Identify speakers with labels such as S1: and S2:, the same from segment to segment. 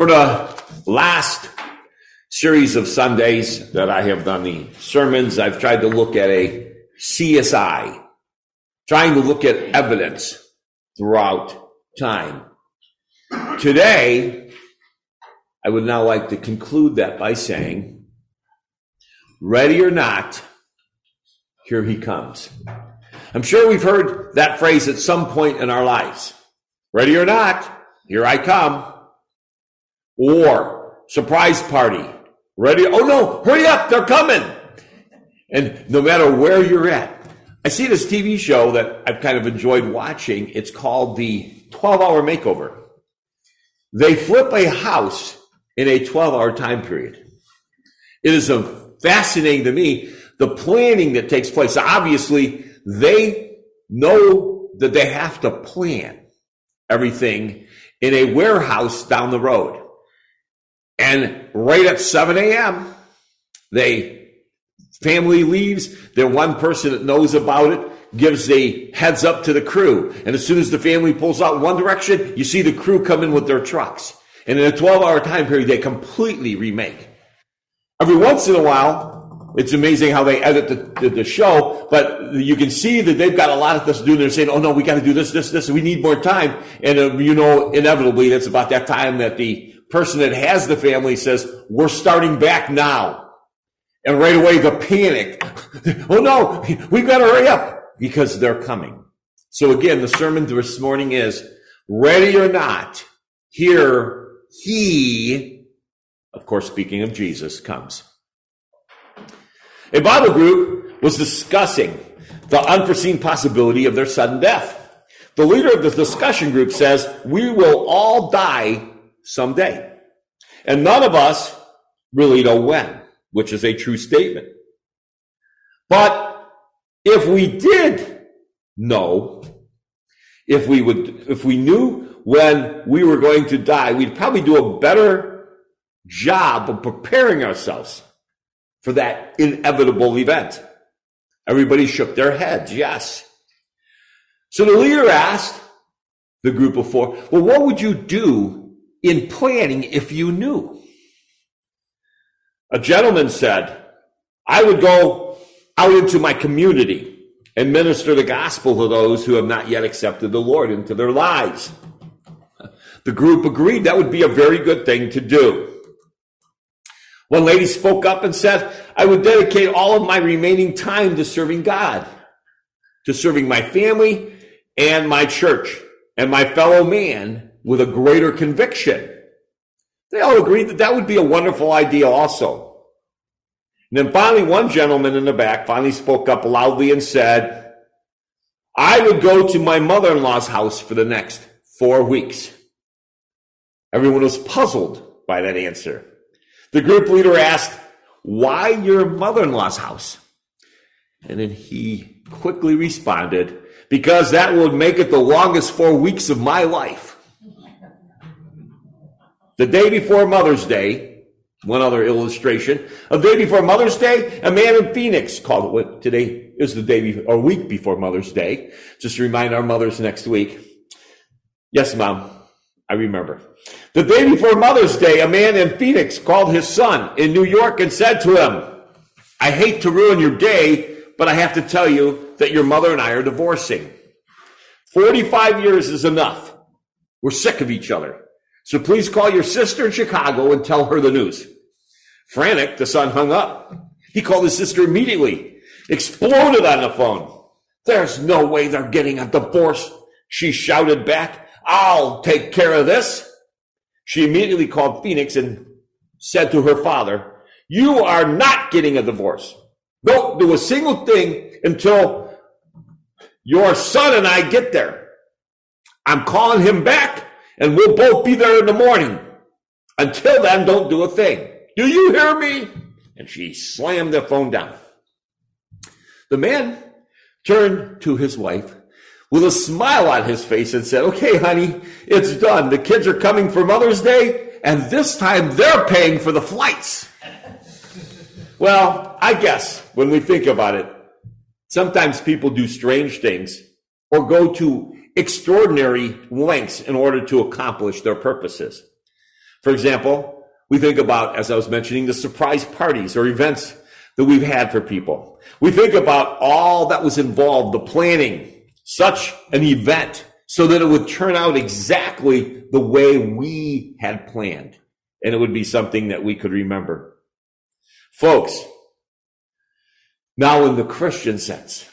S1: For the last series of Sundays that I have done the sermons, I've tried to look at a CSI, trying to look at evidence throughout time. Today, I would now like to conclude that by saying, ready or not, here he comes. I'm sure we've heard that phrase at some point in our lives. Ready or not, here I come. Or surprise party. Ready? Oh no, hurry up, they're coming. And no matter where you're at, I see this TV show that I've kind of enjoyed watching. It's called the 12 hour makeover. They flip a house in a 12 hour time period. It is fascinating to me the planning that takes place. Obviously, they know that they have to plan everything in a warehouse down the road. And right at 7 a.m., they family leaves. The one person that knows about it gives a heads up to the crew. And as soon as the family pulls out one direction, you see the crew come in with their trucks. And in a 12 hour time period, they completely remake. Every once in a while, it's amazing how they edit the, the, the, show, but you can see that they've got a lot of this to do. They're saying, "Oh no, we got to do this, this, this. We need more time." And uh, you know, inevitably, that's about that time that the person that has the family says, "We're starting back now," and right away the panic. oh no, we've got to hurry up because they're coming. So again, the sermon this morning is ready or not. Here he, of course, speaking of Jesus, comes. A Bible group was discussing the unforeseen possibility of their sudden death. The leader of the discussion group says, We will all die someday. And none of us really know when, which is a true statement. But if we did know, if we would, if we knew when we were going to die, we'd probably do a better job of preparing ourselves for that inevitable event. Everybody shook their heads, yes. So the leader asked the group of four, well, what would you do in planning if you knew? A gentleman said, I would go out into my community and minister the gospel to those who have not yet accepted the Lord into their lives. The group agreed that would be a very good thing to do. One lady spoke up and said, I would dedicate all of my remaining time to serving God, to serving my family and my church and my fellow man with a greater conviction. They all agreed that that would be a wonderful idea also. And then finally, one gentleman in the back finally spoke up loudly and said, I would go to my mother-in-law's house for the next four weeks. Everyone was puzzled by that answer. The group leader asked, Why your mother in law's house? And then he quickly responded, Because that would make it the longest four weeks of my life. The day before Mother's Day, one other illustration, a day before Mother's Day, a man in Phoenix called today is the day before, or week before Mother's Day. Just to remind our mothers next week. Yes, mom, I remember. The day before Mother's Day, a man in Phoenix called his son in New York and said to him, I hate to ruin your day, but I have to tell you that your mother and I are divorcing. 45 years is enough. We're sick of each other. So please call your sister in Chicago and tell her the news. Frantic, the son hung up. He called his sister immediately, exploded on the phone. There's no way they're getting a divorce. She shouted back, I'll take care of this. She immediately called Phoenix and said to her father, You are not getting a divorce. Don't do a single thing until your son and I get there. I'm calling him back and we'll both be there in the morning. Until then, don't do a thing. Do you hear me? And she slammed the phone down. The man turned to his wife with a smile on his face and said, okay, honey, it's done. The kids are coming for Mother's Day and this time they're paying for the flights. well, I guess when we think about it, sometimes people do strange things or go to extraordinary lengths in order to accomplish their purposes. For example, we think about, as I was mentioning, the surprise parties or events that we've had for people. We think about all that was involved, the planning, such an event so that it would turn out exactly the way we had planned. And it would be something that we could remember. Folks, now in the Christian sense,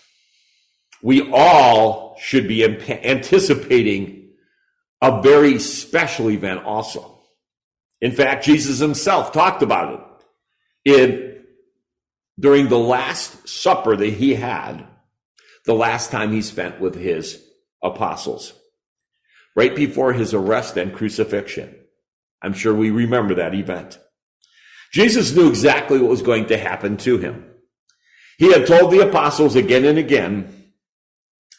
S1: we all should be anticipating a very special event also. In fact, Jesus himself talked about it in during the last supper that he had, the last time he spent with his apostles, right before his arrest and crucifixion. I'm sure we remember that event. Jesus knew exactly what was going to happen to him. He had told the apostles again and again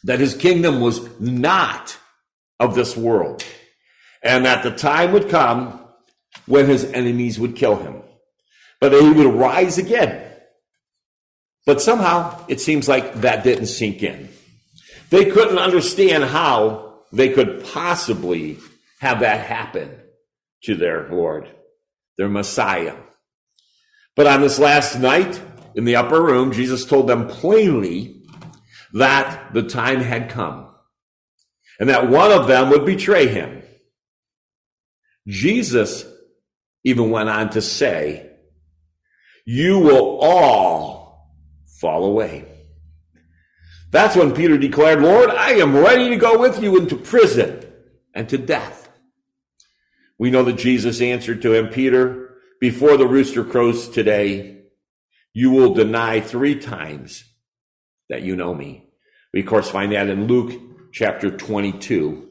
S1: that his kingdom was not of this world and that the time would come when his enemies would kill him, but that he would rise again. But somehow it seems like that didn't sink in. They couldn't understand how they could possibly have that happen to their Lord, their Messiah. But on this last night in the upper room, Jesus told them plainly that the time had come and that one of them would betray him. Jesus even went on to say, You will all fall away. That's when Peter declared, Lord, I am ready to go with you into prison and to death. We know that Jesus answered to him, Peter, before the rooster crows today, you will deny three times that you know me. We, of course, find that in Luke chapter 22,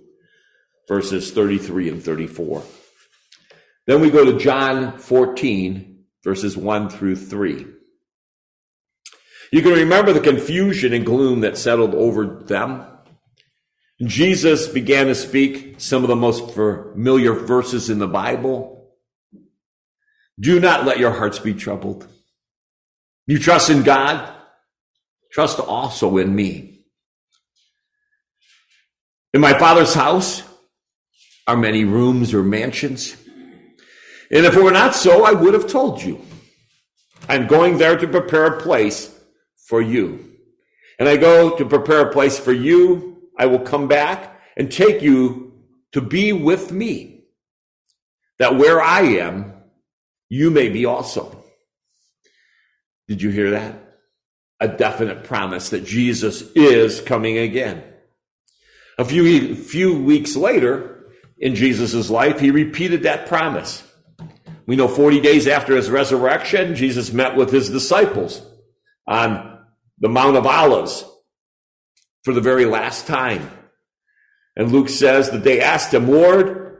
S1: verses 33 and 34. Then we go to John 14, verses 1 through 3. You can remember the confusion and gloom that settled over them. Jesus began to speak some of the most familiar verses in the Bible. Do not let your hearts be troubled. You trust in God, trust also in me. In my Father's house are many rooms or mansions. And if it were not so, I would have told you. I'm going there to prepare a place for you. And I go to prepare a place for you. I will come back and take you to be with me, that where I am, you may be also. Did you hear that? A definite promise that Jesus is coming again. A few, few weeks later in Jesus' life, he repeated that promise. We know 40 days after his resurrection, Jesus met with his disciples on the Mount of Olives for the very last time. And Luke says that they asked him, Lord,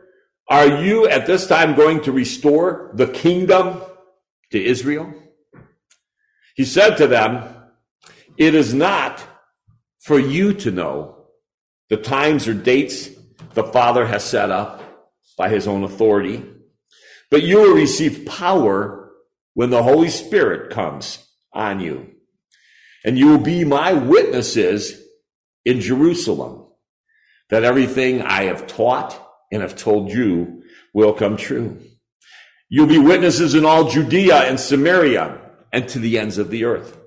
S1: are you at this time going to restore the kingdom to Israel? He said to them, It is not for you to know the times or dates the Father has set up by his own authority, but you will receive power when the Holy Spirit comes on you and you will be my witnesses in Jerusalem that everything I have taught and have told you will come true. You'll be witnesses in all Judea and Samaria and to the ends of the earth.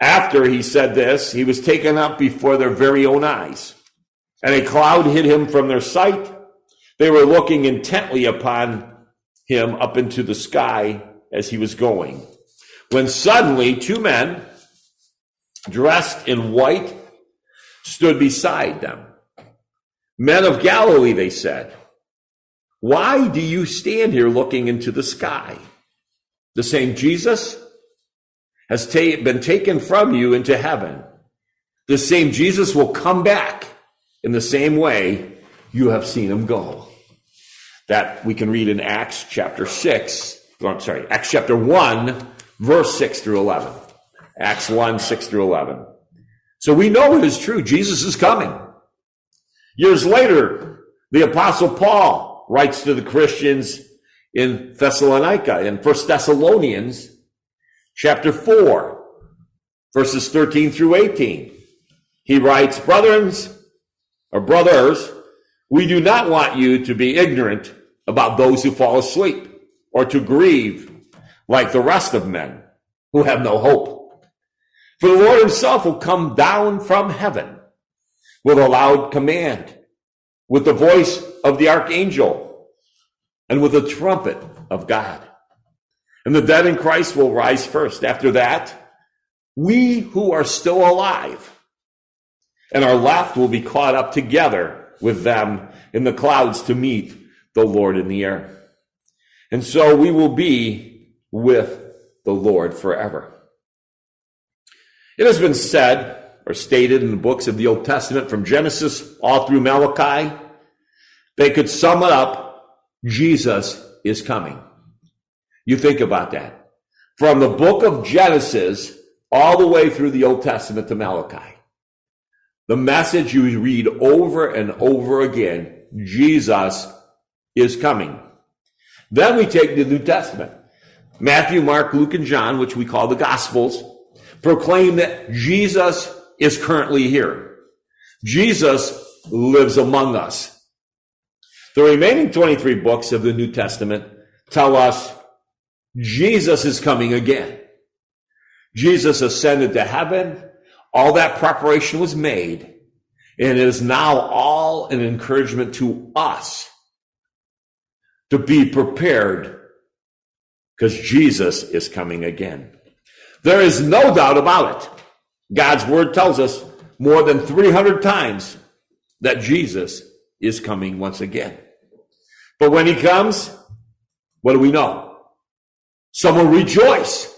S1: After he said this, he was taken up before their very own eyes, and a cloud hid him from their sight. They were looking intently upon him up into the sky as he was going. When suddenly two men dressed in white, stood beside them. Men of Galilee, they said, why do you stand here looking into the sky? The same Jesus has ta- been taken from you into heaven. The same Jesus will come back in the same way you have seen him go. That we can read in Acts chapter 6, I'm sorry, Acts chapter 1, verse 6 through 11. Acts 1, 6 through 11. So we know it is true. Jesus is coming. Years later, the apostle Paul writes to the Christians in Thessalonica in 1 Thessalonians chapter 4, verses 13 through 18. He writes, Brothers or brothers, we do not want you to be ignorant about those who fall asleep or to grieve like the rest of men who have no hope. For the Lord himself will come down from heaven with a loud command, with the voice of the archangel, and with the trumpet of God. And the dead in Christ will rise first. After that, we who are still alive and are left will be caught up together with them in the clouds to meet the Lord in the air. And so we will be with the Lord forever. It has been said or stated in the books of the Old Testament from Genesis all through Malachi. They could sum it up. Jesus is coming. You think about that. From the book of Genesis all the way through the Old Testament to Malachi. The message you read over and over again, Jesus is coming. Then we take the New Testament. Matthew, Mark, Luke, and John, which we call the Gospels, proclaim that Jesus is currently here. Jesus lives among us. The remaining 23 books of the New Testament tell us Jesus is coming again. Jesus ascended to heaven. All that preparation was made. And it is now all an encouragement to us to be prepared because Jesus is coming again. There is no doubt about it. God's word tells us more than 300 times that Jesus is coming once again. But when he comes, what do we know? Some will rejoice.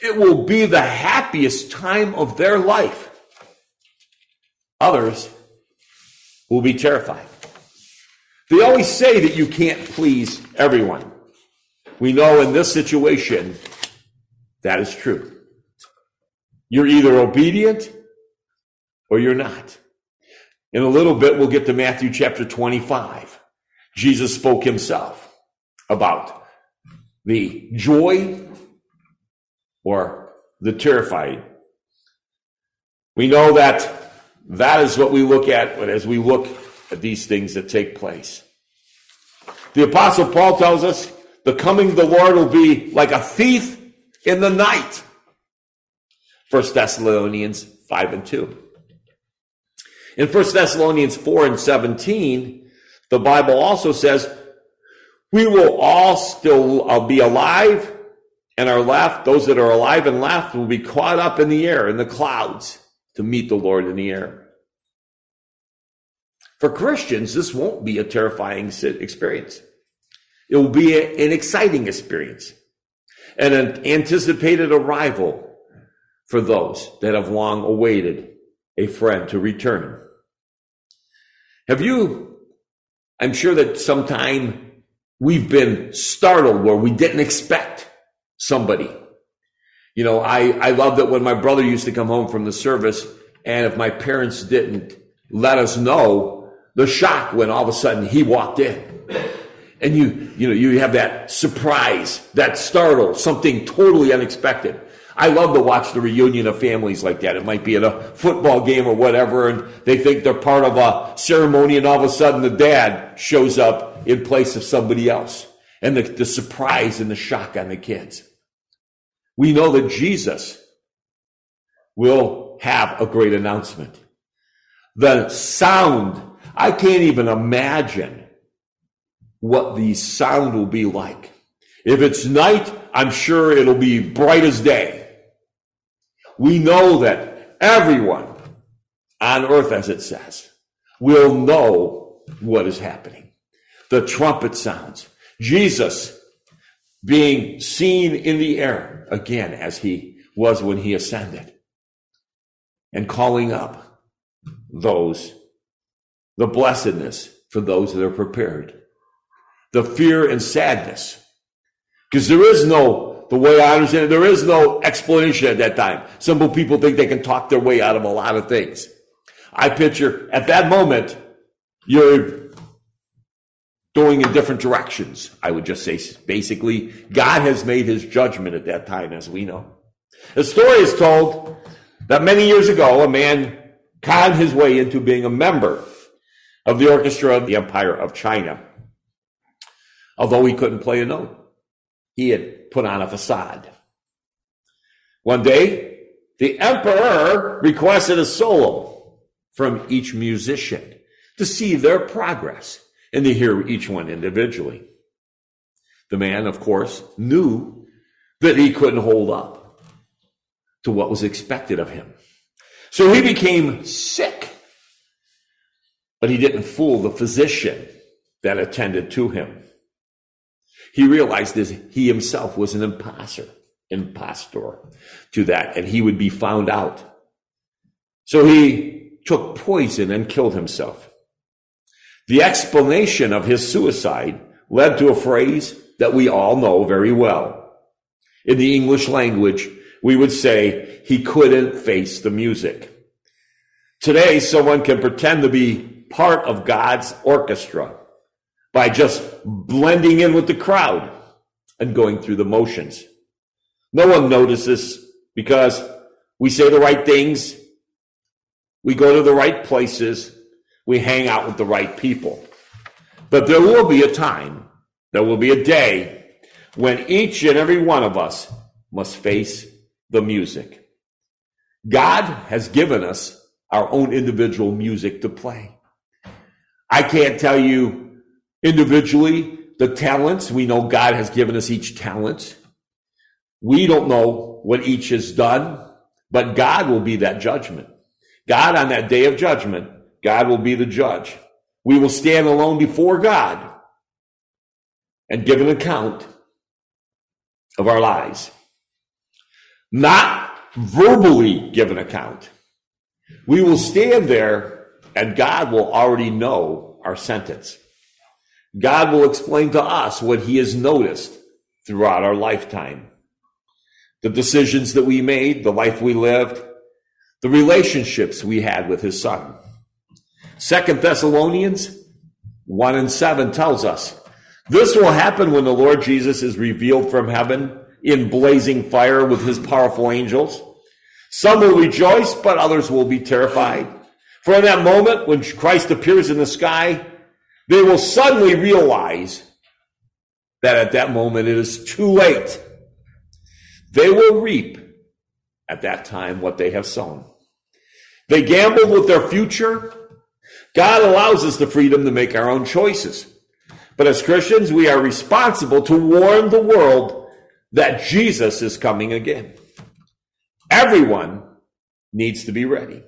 S1: It will be the happiest time of their life. Others will be terrified. They always say that you can't please everyone. We know in this situation that is true. You're either obedient or you're not. In a little bit, we'll get to Matthew chapter 25. Jesus spoke himself about the joy or the terrified. We know that that is what we look at as we look at these things that take place. The apostle Paul tells us the coming of the Lord will be like a thief in the night. 1 Thessalonians 5 and 2. In 1 Thessalonians 4 and 17, the Bible also says, we will all still uh, be alive and are left, those that are alive and left will be caught up in the air, in the clouds, to meet the Lord in the air. For Christians, this won't be a terrifying experience. It will be a, an exciting experience and an anticipated arrival for those that have long awaited a friend to return. Have you, I'm sure that sometime we've been startled where we didn't expect somebody. You know, I, I love that when my brother used to come home from the service and if my parents didn't let us know the shock when all of a sudden he walked in. And you, you know, you have that surprise, that startle, something totally unexpected. I love to watch the reunion of families like that. It might be at a football game or whatever, and they think they're part of a ceremony, and all of a sudden the dad shows up in place of somebody else. And the, the surprise and the shock on the kids. We know that Jesus will have a great announcement. The sound I can't even imagine what the sound will be like. If it's night, I'm sure it'll be bright as day. We know that everyone on earth, as it says, will know what is happening. The trumpet sounds. Jesus being seen in the air again as he was when he ascended and calling up those the blessedness for those that are prepared, the fear and sadness. Because there is no, the way I understand it, there is no explanation at that time. Simple people think they can talk their way out of a lot of things. I picture at that moment, you're going in different directions. I would just say basically, God has made his judgment at that time, as we know. The story is told that many years ago, a man conned his way into being a member of the orchestra of the Empire of China. although he couldn't play a note. He had put on a facade. One day, the emperor requested a solo from each musician to see their progress and to hear each one individually. The man, of course, knew that he couldn't hold up to what was expected of him. So he became sick. But he didn't fool the physician that attended to him. He realized that he himself was an impostor, impostor to that, and he would be found out. So he took poison and killed himself. The explanation of his suicide led to a phrase that we all know very well. In the English language, we would say he couldn't face the music. Today, someone can pretend to be part of God's orchestra by just blending in with the crowd and going through the motions. No one notices because we say the right things, we go to the right places, we hang out with the right people. But there will be a time, there will be a day when each and every one of us must face the music. God has given us our own individual music to play. I can't tell you individually the talents. We know God has given us each talent. We don't know what each has done, but God will be that judgment. God on that day of judgment, God will be the judge. We will stand alone before God and give an account of our lives. Not verbally give an account. We will stand there and God will already know our sentence. God will explain to us what he has noticed throughout our lifetime. The decisions that we made, the life we lived, the relationships we had with his son. Second Thessalonians 1 and 7 tells us this will happen when the Lord Jesus is revealed from heaven in blazing fire with his powerful angels. Some will rejoice, but others will be terrified. For in that moment, when Christ appears in the sky, they will suddenly realize that at that moment it is too late. They will reap at that time what they have sown. They gambled with their future. God allows us the freedom to make our own choices. But as Christians, we are responsible to warn the world that Jesus is coming again. Everyone needs to be ready.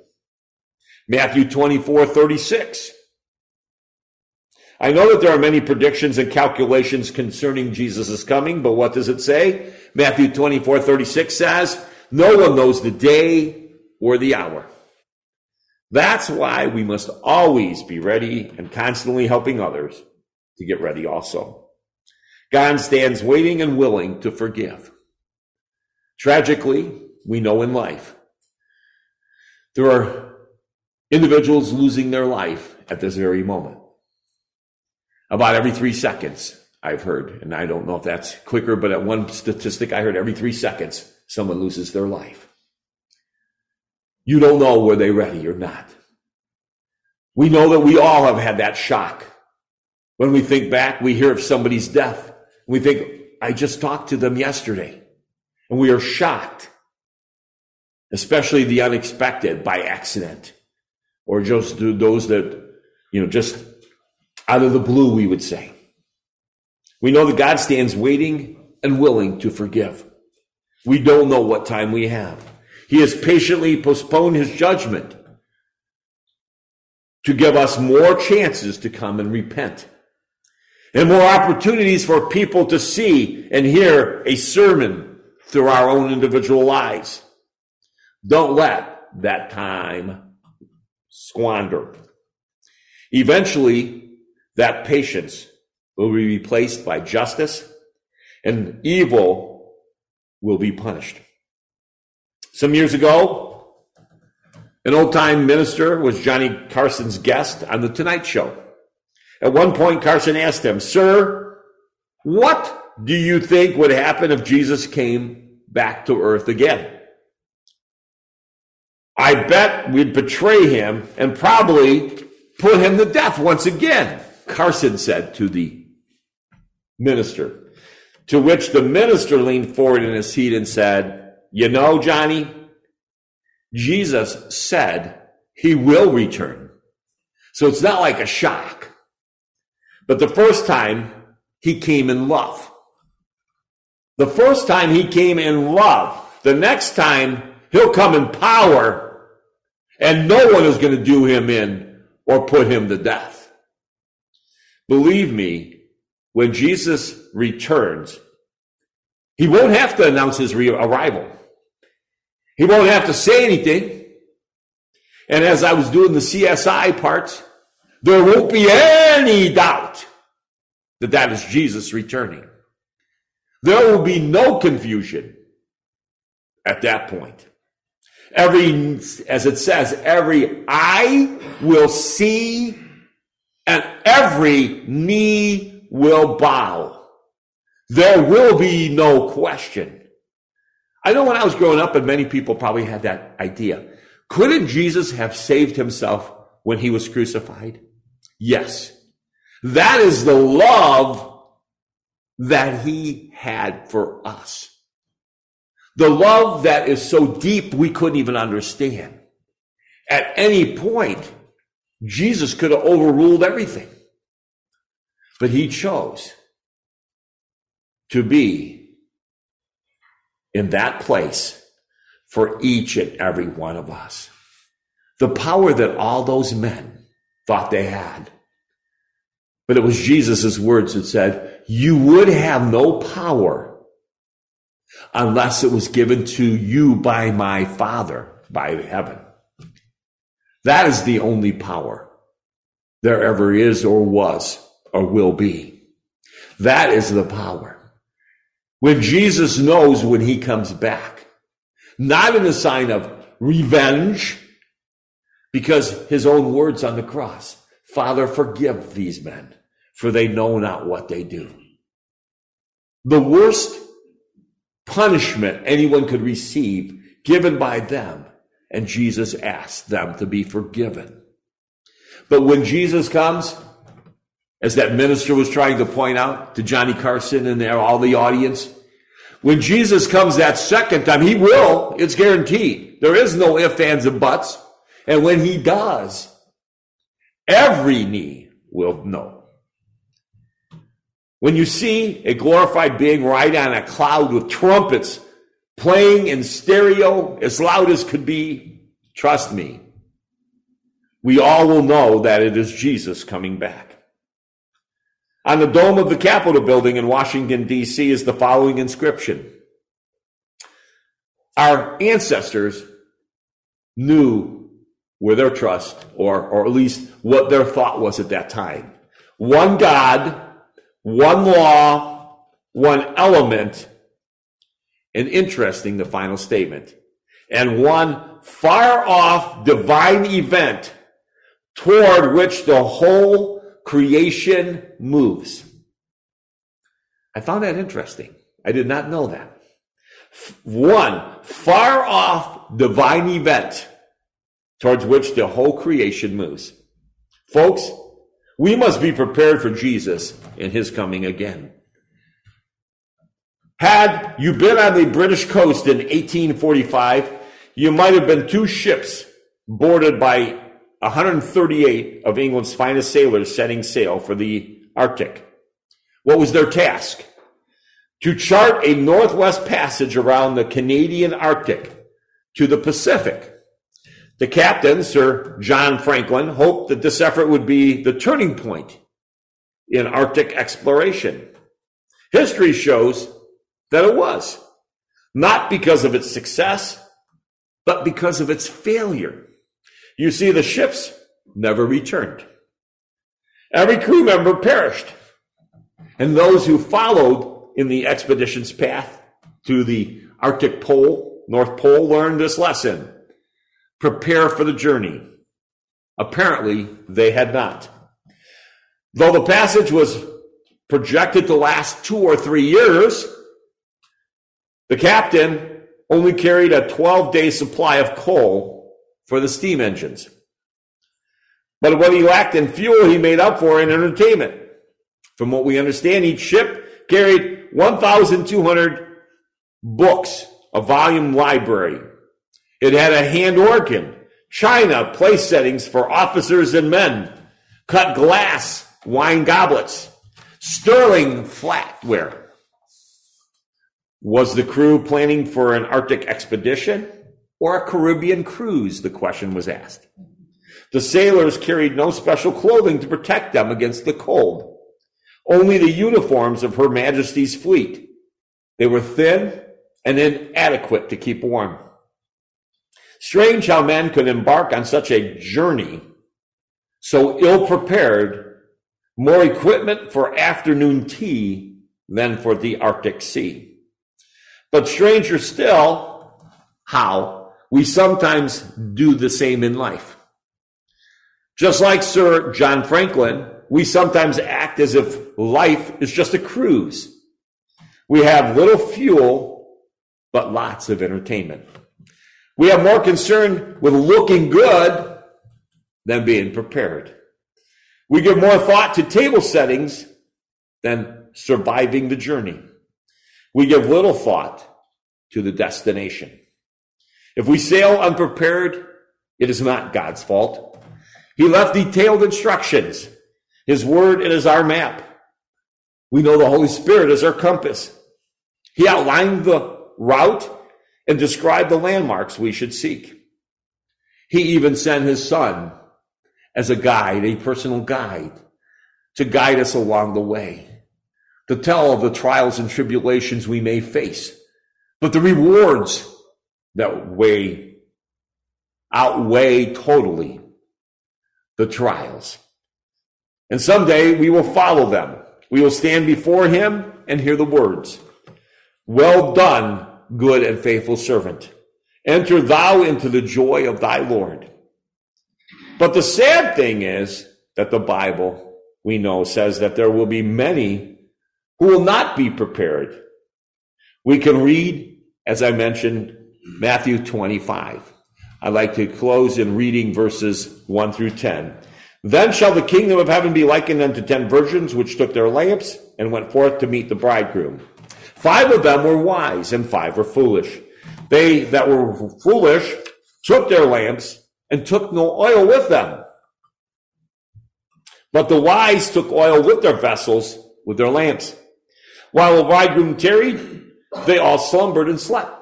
S1: Matthew 24, 36. I know that there are many predictions and calculations concerning Jesus' coming, but what does it say? Matthew 24, 36 says, no one knows the day or the hour. That's why we must always be ready and constantly helping others to get ready also. God stands waiting and willing to forgive. Tragically, we know in life. There are individuals losing their life at this very moment. About every three seconds, I've heard, and I don't know if that's quicker, but at one statistic I heard every three seconds, someone loses their life. You don't know were they ready or not. We know that we all have had that shock. When we think back, we hear of somebody's death. We think, I just talked to them yesterday. And we are shocked especially the unexpected by accident or just those that, you know, just out of the blue, we would say. We know that God stands waiting and willing to forgive. We don't know what time we have. He has patiently postponed his judgment to give us more chances to come and repent and more opportunities for people to see and hear a sermon through our own individual lives. Don't let that time squander. Eventually, that patience will be replaced by justice and evil will be punished. Some years ago, an old time minister was Johnny Carson's guest on The Tonight Show. At one point, Carson asked him, Sir, what do you think would happen if Jesus came back to earth again? I bet we'd betray him and probably put him to death once again, Carson said to the minister. To which the minister leaned forward in his seat and said, You know, Johnny, Jesus said he will return. So it's not like a shock. But the first time he came in love. The first time he came in love. The next time he'll come in power and no one is going to do him in or put him to death. Believe me, when Jesus returns, he won't have to announce his re- arrival. He won't have to say anything. And as I was doing the CSI parts, there won't be any doubt that that is Jesus returning. There will be no confusion at that point. Every, as it says, every eye will see and every knee will bow. There will be no question. I know when I was growing up, and many people probably had that idea. Couldn't Jesus have saved himself when he was crucified? Yes. That is the love that he had for us. The love that is so deep we couldn't even understand. At any point, Jesus could have overruled everything. But he chose to be in that place for each and every one of us. The power that all those men thought they had. But it was Jesus' words that said, you would have no power unless it was given to you by my Father, by heaven. That is the only power there ever is or was or will be. That is the power. When Jesus knows when he comes back, not in a sign of revenge, because his own words on the cross, Father, forgive these men, for they know not what they do. The worst punishment anyone could receive given by them, and Jesus asked them to be forgiven. But when Jesus comes, as that minister was trying to point out to Johnny Carson and there, all the audience, when Jesus comes that second time, he will, it's guaranteed. There is no ifs, ands, and buts. And when he does, every knee will know. When you see a glorified being ride on a cloud with trumpets playing in stereo as loud as could be, trust me, we all will know that it is Jesus coming back. On the dome of the Capitol building in Washington, D.C. is the following inscription. Our ancestors knew where their trust, or, or at least what their thought was at that time. One God, one law, one element, and interesting, the final statement, and one far off divine event toward which the whole creation moves. I found that interesting. I did not know that. One far off divine event towards which the whole creation moves. Folks, we must be prepared for Jesus and his coming again. Had you been on the British coast in 1845, you might have been two ships boarded by 138 of England's finest sailors setting sail for the Arctic. What was their task? To chart a northwest passage around the Canadian Arctic to the Pacific the captain, Sir John Franklin, hoped that this effort would be the turning point in Arctic exploration. History shows that it was, not because of its success, but because of its failure. You see, the ships never returned. Every crew member perished, and those who followed in the expedition's path to the Arctic Pole, North Pole, learned this lesson prepare for the journey. Apparently, they had not. Though the passage was projected to last two or three years, the captain only carried a 12 day supply of coal for the steam engines. But what he lacked in fuel, he made up for in entertainment. From what we understand, each ship carried 1,200 books, a volume library. It had a hand organ, china place settings for officers and men, cut glass, wine goblets, sterling flatware. Was the crew planning for an Arctic expedition or a Caribbean cruise? The question was asked. The sailors carried no special clothing to protect them against the cold, only the uniforms of Her Majesty's fleet. They were thin and inadequate to keep warm. Strange how men could embark on such a journey so ill prepared, more equipment for afternoon tea than for the Arctic Sea. But stranger still, how we sometimes do the same in life. Just like Sir John Franklin, we sometimes act as if life is just a cruise. We have little fuel, but lots of entertainment. We have more concern with looking good than being prepared. We give more thought to table settings than surviving the journey. We give little thought to the destination. If we sail unprepared, it is not God's fault. He left detailed instructions. His word is our map. We know the Holy Spirit is our compass. He outlined the route and described the landmarks we should seek. He even sent his son as a guide, a personal guide, to guide us along the way, to tell of the trials and tribulations we may face, but the rewards that weigh, outweigh totally the trials. And someday we will follow them. We will stand before him and hear the words, Well done, good and faithful servant. Enter thou into the joy of thy Lord. But the sad thing is that the Bible, we know, says that there will be many who will not be prepared. We can read, as I mentioned, Matthew 25. I'd like to close in reading verses 1 through 10. Then shall the kingdom of heaven be likened unto ten virgins which took their lamps and went forth to meet the bridegroom. Five of them were wise and five were foolish. They that were foolish took their lamps and took no oil with them. But the wise took oil with their vessels with their lamps. While the bridegroom tarried, they all slumbered and slept.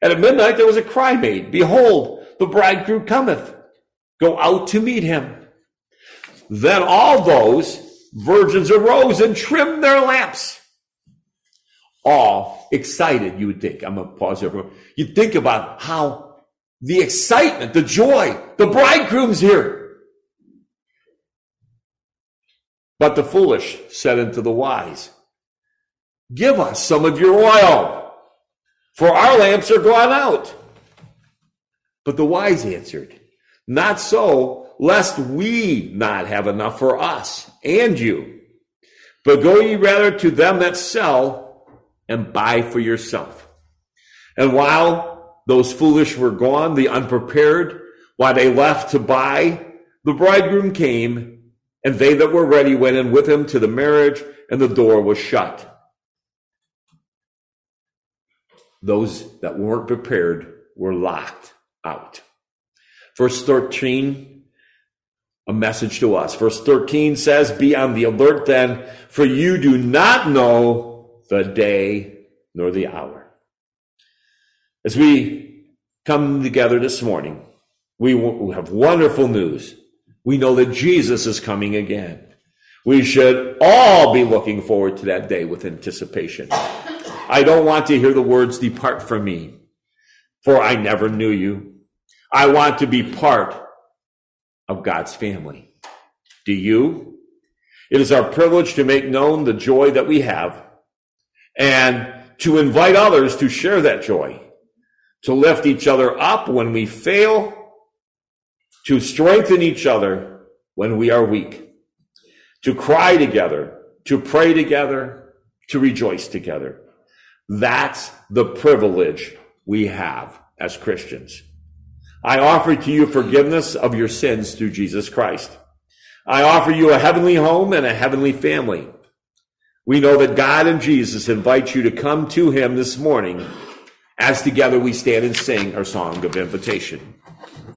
S1: And at midnight there was a cry made, Behold, the bridegroom cometh. Go out to meet him. Then all those virgins arose and trimmed their lamps. All excited, you would think. I'm going to pause here. You think about how the excitement, the joy, the bridegroom's here. But the foolish said unto the wise, Give us some of your oil for our lamps are gone out. But the wise answered, Not so, lest we not have enough for us and you. But go ye rather to them that sell and buy for yourself. And while those foolish were gone, the unprepared, while they left to buy, the bridegroom came, and they that were ready went in with him to the marriage, and the door was shut. Those that weren't prepared were locked out. Verse 13, a message to us. Verse 13 says, Be on the alert then, for you do not know the day nor the hour. As we come together this morning, we have wonderful news. We know that Jesus is coming again. We should all be looking forward to that day with anticipation. I don't want to hear the words, depart from me, for I never knew you. I want to be part of God's family. Do you? It is our privilege to make known the joy that we have and to invite others to share that joy, to lift each other up when we fail, to strengthen each other when we are weak, to cry together, to pray together, to rejoice together. That's the privilege we have as Christians. I offer to you forgiveness of your sins through Jesus Christ. I offer you a heavenly home and a heavenly family. We know that God and Jesus invite you to come to him this morning as together we stand and sing our song of invitation.